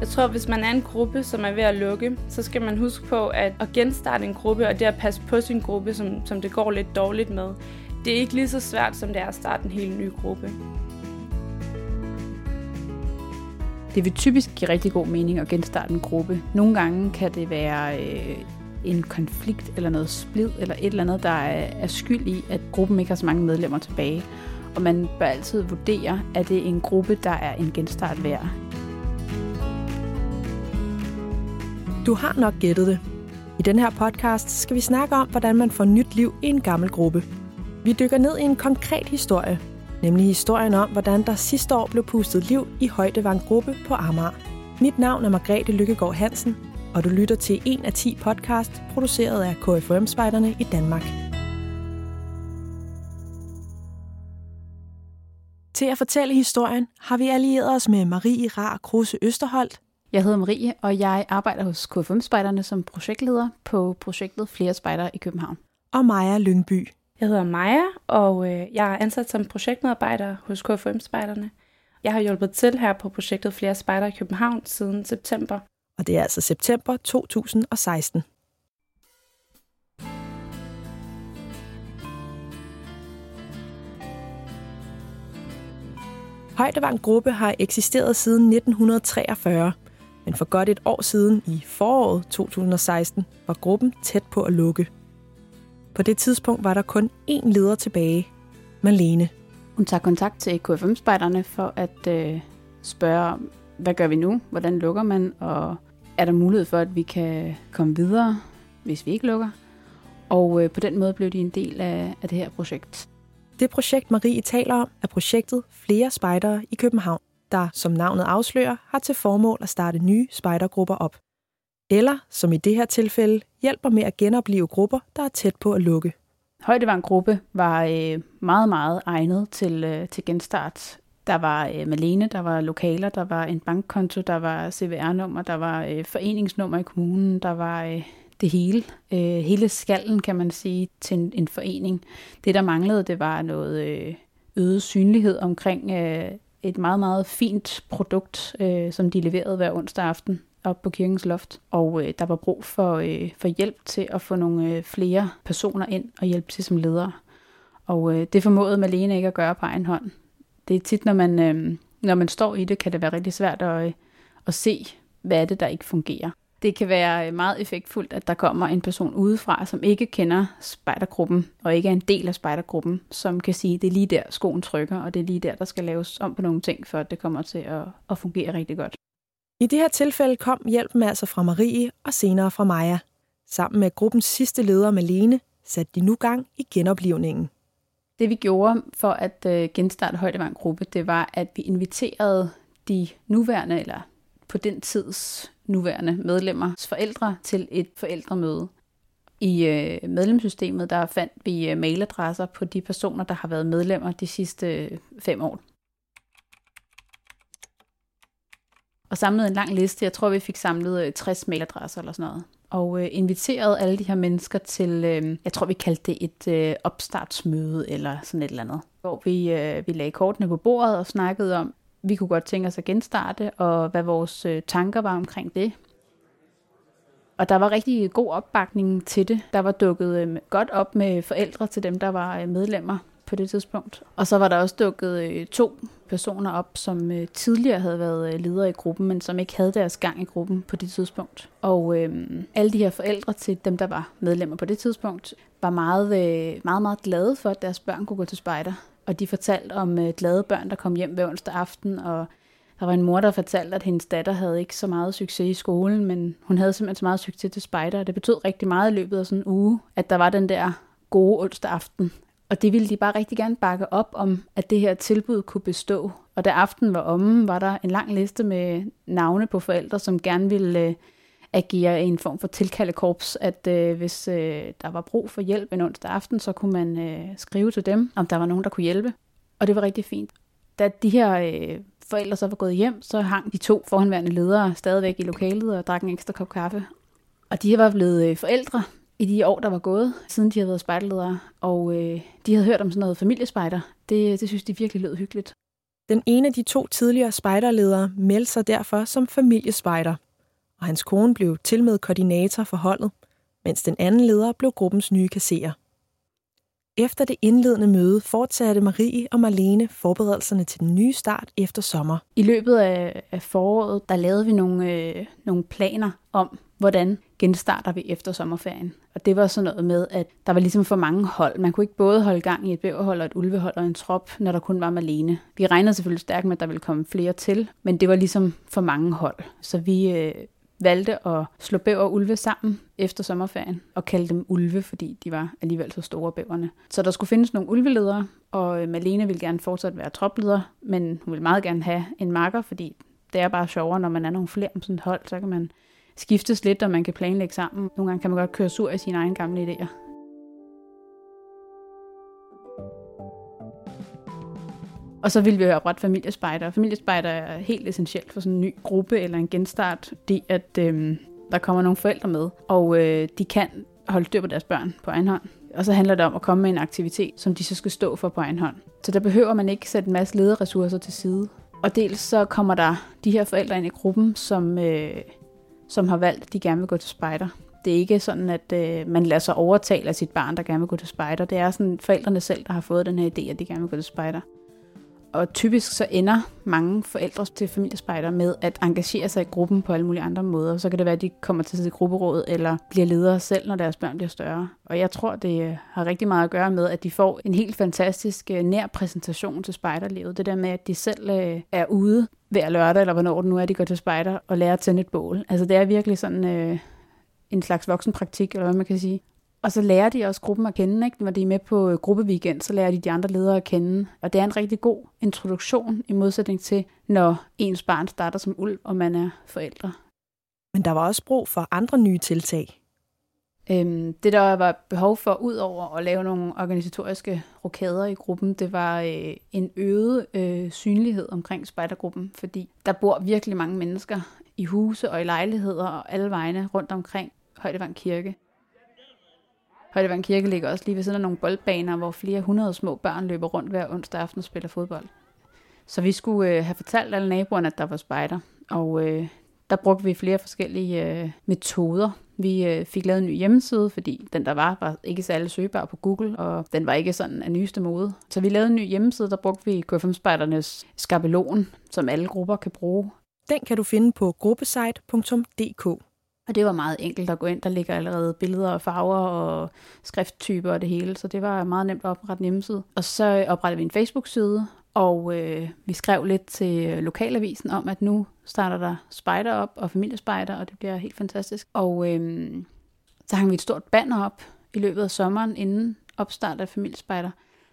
Jeg tror, hvis man er en gruppe, som er ved at lukke, så skal man huske på at, at genstarte en gruppe, og det at passe på sin gruppe, som, som det går lidt dårligt med. Det er ikke lige så svært, som det er at starte en helt ny gruppe. Det vil typisk give rigtig god mening at genstarte en gruppe. Nogle gange kan det være øh, en konflikt eller noget splid eller et eller andet, der er, er skyld i, at gruppen ikke har så mange medlemmer tilbage. Og man bør altid vurdere, at det er en gruppe, der er en genstart værd. Du har nok gættet det. I den her podcast skal vi snakke om, hvordan man får nyt liv i en gammel gruppe. Vi dykker ned i en konkret historie, nemlig historien om, hvordan der sidste år blev pustet liv i Højdevang Gruppe på Amager. Mit navn er Margrethe Lykkegaard Hansen, og du lytter til en af 10 podcast, produceret af KFM-spejderne i Danmark. Til at fortælle historien har vi allieret os med Marie Rar Kruse Østerholdt. Jeg hedder Marie, og jeg arbejder hos KFM-spejderne som projektleder på projektet Flere Spejdere i København. Og Maja Lyngby. Jeg hedder Maja, og øh, jeg er ansat som projektmedarbejder hos KFM-spejderne. Jeg har hjulpet til her på projektet Flere Spejdere i København siden september. Og det er altså september 2016. Højdevang Gruppe har eksisteret siden 1943, men for godt et år siden, i foråret 2016, var gruppen tæt på at lukke. På det tidspunkt var der kun én leder tilbage, Malene. Hun tager kontakt til KFM-spejderne for at øh, spørge, hvad gør vi nu? Hvordan lukker man? Og er der mulighed for, at vi kan komme videre, hvis vi ikke lukker? Og øh, på den måde blev de en del af, af det her projekt. Det projekt, Marie taler om, er projektet Flere Spejdere i København, der, som navnet afslører, har til formål at starte nye spejdergrupper op. Eller, som i det her tilfælde, hjælper med at genopleve grupper, der er tæt på at lukke. Højdevang Gruppe var øh, meget, meget egnet til, øh, til genstart. Der var øh, Malene, der var lokaler, der var en bankkonto, der var CVR-nummer, der var øh, foreningsnummer i kommunen, der var øh, det hele. Øh, hele skallen, kan man sige, til en, en forening. Det, der manglede, det var noget øh, øget synlighed omkring øh, et meget, meget fint produkt, øh, som de leverede hver onsdag aften op på kirkens loft. Og øh, der var brug for, øh, for hjælp til at få nogle øh, flere personer ind og hjælpe til som ledere. Og øh, det formåede Malene ikke at gøre på egen hånd. Det er tit, når man, øh, når man står i det, kan det være rigtig svært at, øh, at se, hvad er det, der ikke fungerer. Det kan være meget effektfuldt, at der kommer en person udefra, som ikke kender spejdergruppen, og ikke er en del af spejdergruppen, som kan sige, at det er lige der, skoen trykker, og det er lige der, der skal laves om på nogle ting, for at det kommer til at, at fungere rigtig godt. I det her tilfælde kom hjælpen altså fra Marie og senere fra Maja. Sammen med gruppens sidste leder Malene satte de nu gang i genoplivningen. Det vi gjorde for at øh, genstarte Højdevang Gruppe, det var, at vi inviterede de nuværende, eller på den tids nuværende medlemmers forældre til et forældremøde. I øh, medlemssystemet der fandt vi øh, mailadresser på de personer, der har været medlemmer de sidste øh, fem år. Og samlede en lang liste. Jeg tror, vi fik samlet øh, 60 mailadresser eller sådan noget. Og øh, inviterede alle de her mennesker til, øh, jeg tror, vi kaldte det et øh, opstartsmøde eller sådan et eller andet. Hvor vi, øh, vi lagde kortene på bordet og snakkede om, vi kunne godt tænke os at genstarte, og hvad vores øh, tanker var omkring det. Og der var rigtig god opbakning til det. Der var dukket øhm, godt op med forældre til dem, der var øh, medlemmer på det tidspunkt. Og så var der også dukket øh, to personer op, som tidligere havde været ledere i gruppen, men som ikke havde deres gang i gruppen på det tidspunkt. Og øh, alle de her forældre til dem, der var medlemmer på det tidspunkt, var meget, meget, meget glade for, at deres børn kunne gå til spejder. Og de fortalte om øh, glade børn, der kom hjem hver onsdag aften, og der var en mor, der fortalte, at hendes datter havde ikke så meget succes i skolen, men hun havde simpelthen så meget succes til spejder, og det betød rigtig meget i løbet af sådan en uge, at der var den der gode onsdag aften. Og det ville de bare rigtig gerne bakke op om, at det her tilbud kunne bestå. Og da aftenen var omme, var der en lang liste med navne på forældre, som gerne ville øh, agere en form for tilkaldekorps, at øh, hvis øh, der var brug for hjælp en onsdag aften, så kunne man øh, skrive til dem, om der var nogen, der kunne hjælpe. Og det var rigtig fint. Da de her øh, forældre så var gået hjem, så hang de to forhåndværende ledere stadigvæk i lokalet og drak en ekstra kop kaffe. Og de var blevet øh, forældre i de år, der var gået, siden de havde været spejderledere, og øh, de havde hørt om sådan noget familiespejder. Det, det synes de virkelig lød hyggeligt. Den ene af de to tidligere spejderledere meldte sig derfor som familiespejder, og hans kone blev tilmed koordinator for holdet, mens den anden leder blev gruppens nye kasserer. Efter det indledende møde fortsatte Marie og Marlene forberedelserne til den nye start efter sommer. I løbet af, af foråret, der lavede vi nogle, øh, nogle planer om, hvordan genstarter vi efter sommerferien. Og det var sådan noget med, at der var ligesom for mange hold. Man kunne ikke både holde gang i et bæverhold og et ulvehold og en trop, når der kun var Marlene. Vi regnede selvfølgelig stærkt med, at der ville komme flere til, men det var ligesom for mange hold. Så vi, øh, valgte at slå bæver og ulve sammen efter sommerferien og kalde dem ulve, fordi de var alligevel så store bæverne. Så der skulle findes nogle ulveledere, og øh, Malene ville gerne fortsat være tropleder, men hun ville meget gerne have en marker, fordi det er bare sjovere, når man er nogle flere om sådan et hold, så kan man skiftes lidt, og man kan planlægge sammen. Nogle gange kan man godt køre sur i sine egne gamle idéer. Og så ville vi oprette familiespejder. Familiespejder er helt essentielt for sådan en ny gruppe eller en genstart, fordi at øh, der kommer nogle forældre med, og øh, de kan holde styr på deres børn på egen hånd. Og så handler det om at komme med en aktivitet, som de så skal stå for på egen hånd. Så der behøver man ikke sætte en masse lederressourcer til side. Og dels så kommer der de her forældre ind i gruppen, som, øh, som har valgt, at de gerne vil gå til spejder. Det er ikke sådan, at øh, man lader sig overtale af sit barn, der gerne vil gå til spejder. Det er sådan forældrene selv, der har fået den her idé, at de gerne vil gå til spejder. Og typisk så ender mange forældre til familiespejder med at engagere sig i gruppen på alle mulige andre måder. Så kan det være, at de kommer til sit grupperåd eller bliver ledere selv, når deres børn bliver større. Og jeg tror, det øh, har rigtig meget at gøre med, at de får en helt fantastisk øh, nær præsentation til spejderlivet. Det der med, at de selv øh, er ude hver lørdag, eller hvornår det nu er, de går til spejder, og lærer at tænde et bål. Altså det er virkelig sådan øh, en slags voksenpraktik, eller hvad man kan sige. Og så lærer de også gruppen at kende, ikke? Når de er med på øh, gruppeweekend, så lærer de de andre ledere at kende. Og det er en rigtig god introduktion i modsætning til, når ens barn starter som ulv, og man er forældre. Men der var også brug for andre nye tiltag. Øhm, det, der var behov for, ud over at lave nogle organisatoriske rokader i gruppen, det var øh, en øget øh, synlighed omkring spejdergruppen, fordi der bor virkelig mange mennesker i huse og i lejligheder og alle vegne rundt omkring Højdevang Kirke. Højdevang Kirke ligger også lige ved siden af nogle boldbaner, hvor flere hundrede små børn løber rundt hver onsdag aften og spiller fodbold. Så vi skulle øh, have fortalt alle naboerne, at der var spejder, og øh, der brugte vi flere forskellige øh, metoder. Vi øh, fik lavet en ny hjemmeside, fordi den der var, var ikke særlig søgbar på Google, og den var ikke sådan af nyeste mode. Så vi lavede en ny hjemmeside, der brugte vi KFM-spejdernes skabelon, som alle grupper kan bruge. Den kan du finde på gruppesite.dk. Og det var meget enkelt at gå ind. Der ligger allerede billeder og farver og skrifttyper og det hele, så det var meget nemt at oprette en hjemmeside. Og så oprettede vi en Facebook-side, og øh, vi skrev lidt til øh, lokalavisen om, at nu starter der spejder op og familiespejder, og det bliver helt fantastisk. Og øh, så hang vi et stort banner op i løbet af sommeren inden opstart af familiespejder,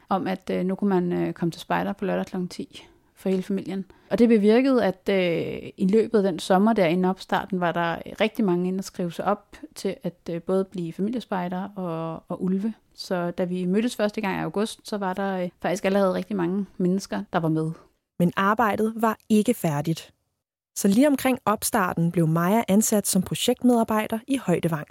om at øh, nu kunne man øh, komme til spejder på lørdag kl. 10 for hele familien. Og det bevirkede, at øh, i løbet af den sommer der inden opstarten, var der øh, rigtig mange ind at skrive sig op til at øh, både blive familiespejder og, og ulve. Så da vi mødtes første gang i august, så var der øh, faktisk allerede rigtig mange mennesker, der var med. Men arbejdet var ikke færdigt. Så lige omkring opstarten blev Maja ansat som projektmedarbejder i Højdevang.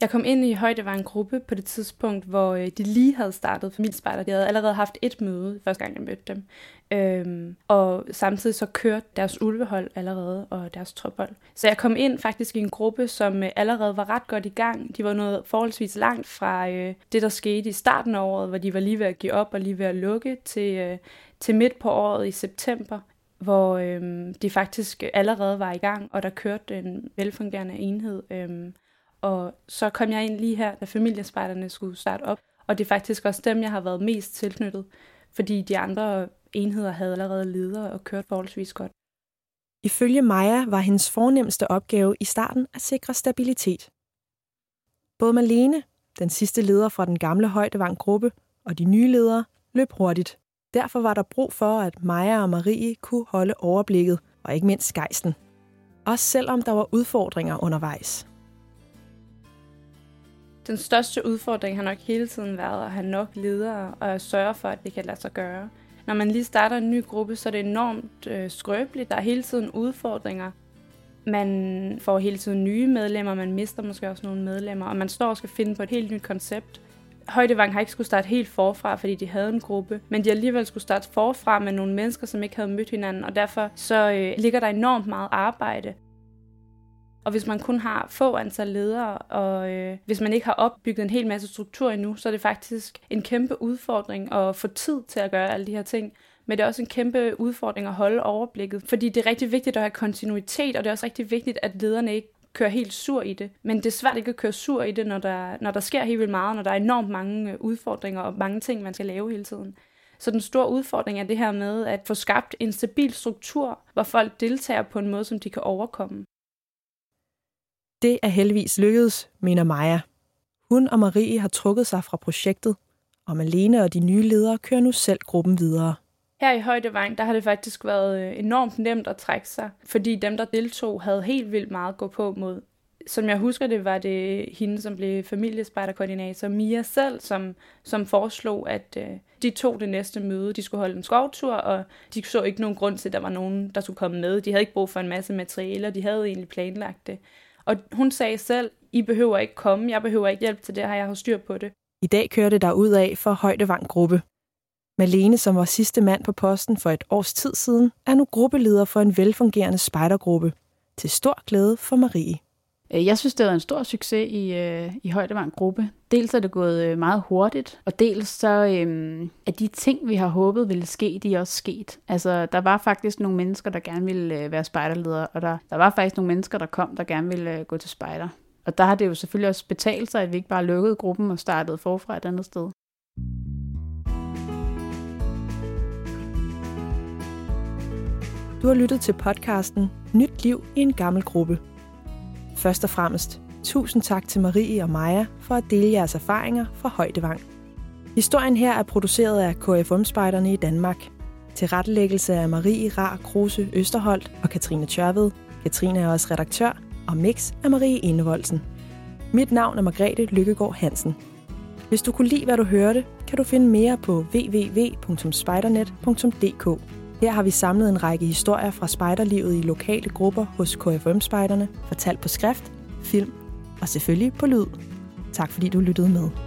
Jeg kom ind i Højde var en gruppe på det tidspunkt, hvor øh, de lige havde startet familiespejder. De havde allerede haft et møde, første gang jeg mødte dem. Øhm, og samtidig så kørte deres ulvehold allerede, og deres trophold. Så jeg kom ind faktisk i en gruppe, som øh, allerede var ret godt i gang. De var noget forholdsvis langt fra øh, det, der skete i starten af året, hvor de var lige ved at give op og lige ved at lukke, til, øh, til midt på året i september, hvor øh, de faktisk allerede var i gang, og der kørte en velfungerende enhed. Øh, og så kom jeg ind lige her, da familiespejderne skulle starte op. Og det er faktisk også dem, jeg har været mest tilknyttet, fordi de andre enheder havde allerede ledere og kørt forholdsvis godt. Ifølge Maja var hendes fornemmeste opgave i starten at sikre stabilitet. Både Malene, den sidste leder fra den gamle højdevang-gruppe, og de nye ledere løb hurtigt. Derfor var der brug for, at Maja og Marie kunne holde overblikket, og ikke mindst gejsten. Også selvom der var udfordringer undervejs. Den største udfordring har nok hele tiden været at have nok ledere og at sørge for, at det kan lade sig gøre. Når man lige starter en ny gruppe, så er det enormt øh, skrøbeligt. Der er hele tiden udfordringer. Man får hele tiden nye medlemmer, man mister måske også nogle medlemmer, og man står og skal finde på et helt nyt koncept. Højdevang har ikke skulle starte helt forfra, fordi de havde en gruppe, men de alligevel skulle starte forfra med nogle mennesker, som ikke havde mødt hinanden, og derfor så øh, ligger der enormt meget arbejde. Og hvis man kun har få antal ledere, og øh, hvis man ikke har opbygget en hel masse struktur endnu, så er det faktisk en kæmpe udfordring at få tid til at gøre alle de her ting. Men det er også en kæmpe udfordring at holde overblikket, fordi det er rigtig vigtigt at have kontinuitet, og det er også rigtig vigtigt, at lederne ikke kører helt sur i det. Men det er svært ikke at køre sur i det, når der, når der sker helt vildt meget, når der er enormt mange øh, udfordringer og mange ting, man skal lave hele tiden. Så den store udfordring er det her med at få skabt en stabil struktur, hvor folk deltager på en måde, som de kan overkomme. Det er heldigvis lykkedes, mener Maja. Hun og Marie har trukket sig fra projektet, og Malene og de nye ledere kører nu selv gruppen videre. Her i Højdevang, der har det faktisk været øh, enormt nemt at trække sig, fordi dem, der deltog, havde helt vildt meget at gå på mod. Som jeg husker det, var det hende, som blev familiespejderkoordinator, Mia selv, som, som foreslog, at øh, de tog det næste møde. De skulle holde en skovtur, og de så ikke nogen grund til, at der var nogen, der skulle komme med. De havde ikke brug for en masse materialer, de havde egentlig planlagt det. Og hun sagde selv, I behøver ikke komme, jeg behøver ikke hjælp til det her, jeg har styr på det. I dag kører det der ud af for Højdevang Gruppe. Malene, som var sidste mand på posten for et års tid siden, er nu gruppeleder for en velfungerende spejdergruppe. Til stor glæde for Marie. Øh, jeg synes, det var en stor succes i, øh, i Højdevang Gruppe. Dels er det gået øh, meget hurtigt, og dels så øh, er de ting, vi har håbet ville ske, de er også sket. Altså, der var faktisk nogle mennesker, der gerne ville øh, være spejderledere, og der, der var faktisk nogle mennesker, der kom, der gerne ville øh, gå til spejder. Og der har det jo selvfølgelig også betalt sig, at vi ikke bare lukkede gruppen og startede forfra et andet sted. Du har lyttet til podcasten Nyt liv i en gammel gruppe. Først og fremmest, tusind tak til Marie og Maja for at dele jeres erfaringer fra Højdevang. Historien her er produceret af KFM-spejderne i Danmark. Til rettelæggelse af Marie Rar Kruse Østerholdt og Katrine Tjørved. Katrine er også redaktør, og mix af Marie Enevoldsen. Mit navn er Margrethe Lykkegaard Hansen. Hvis du kunne lide, hvad du hørte, kan du finde mere på www.spejdernet.dk. Her har vi samlet en række historier fra spejderlivet i lokale grupper hos KFM-spejderne, fortalt på skrift, film og selvfølgelig på lyd. Tak fordi du lyttede med.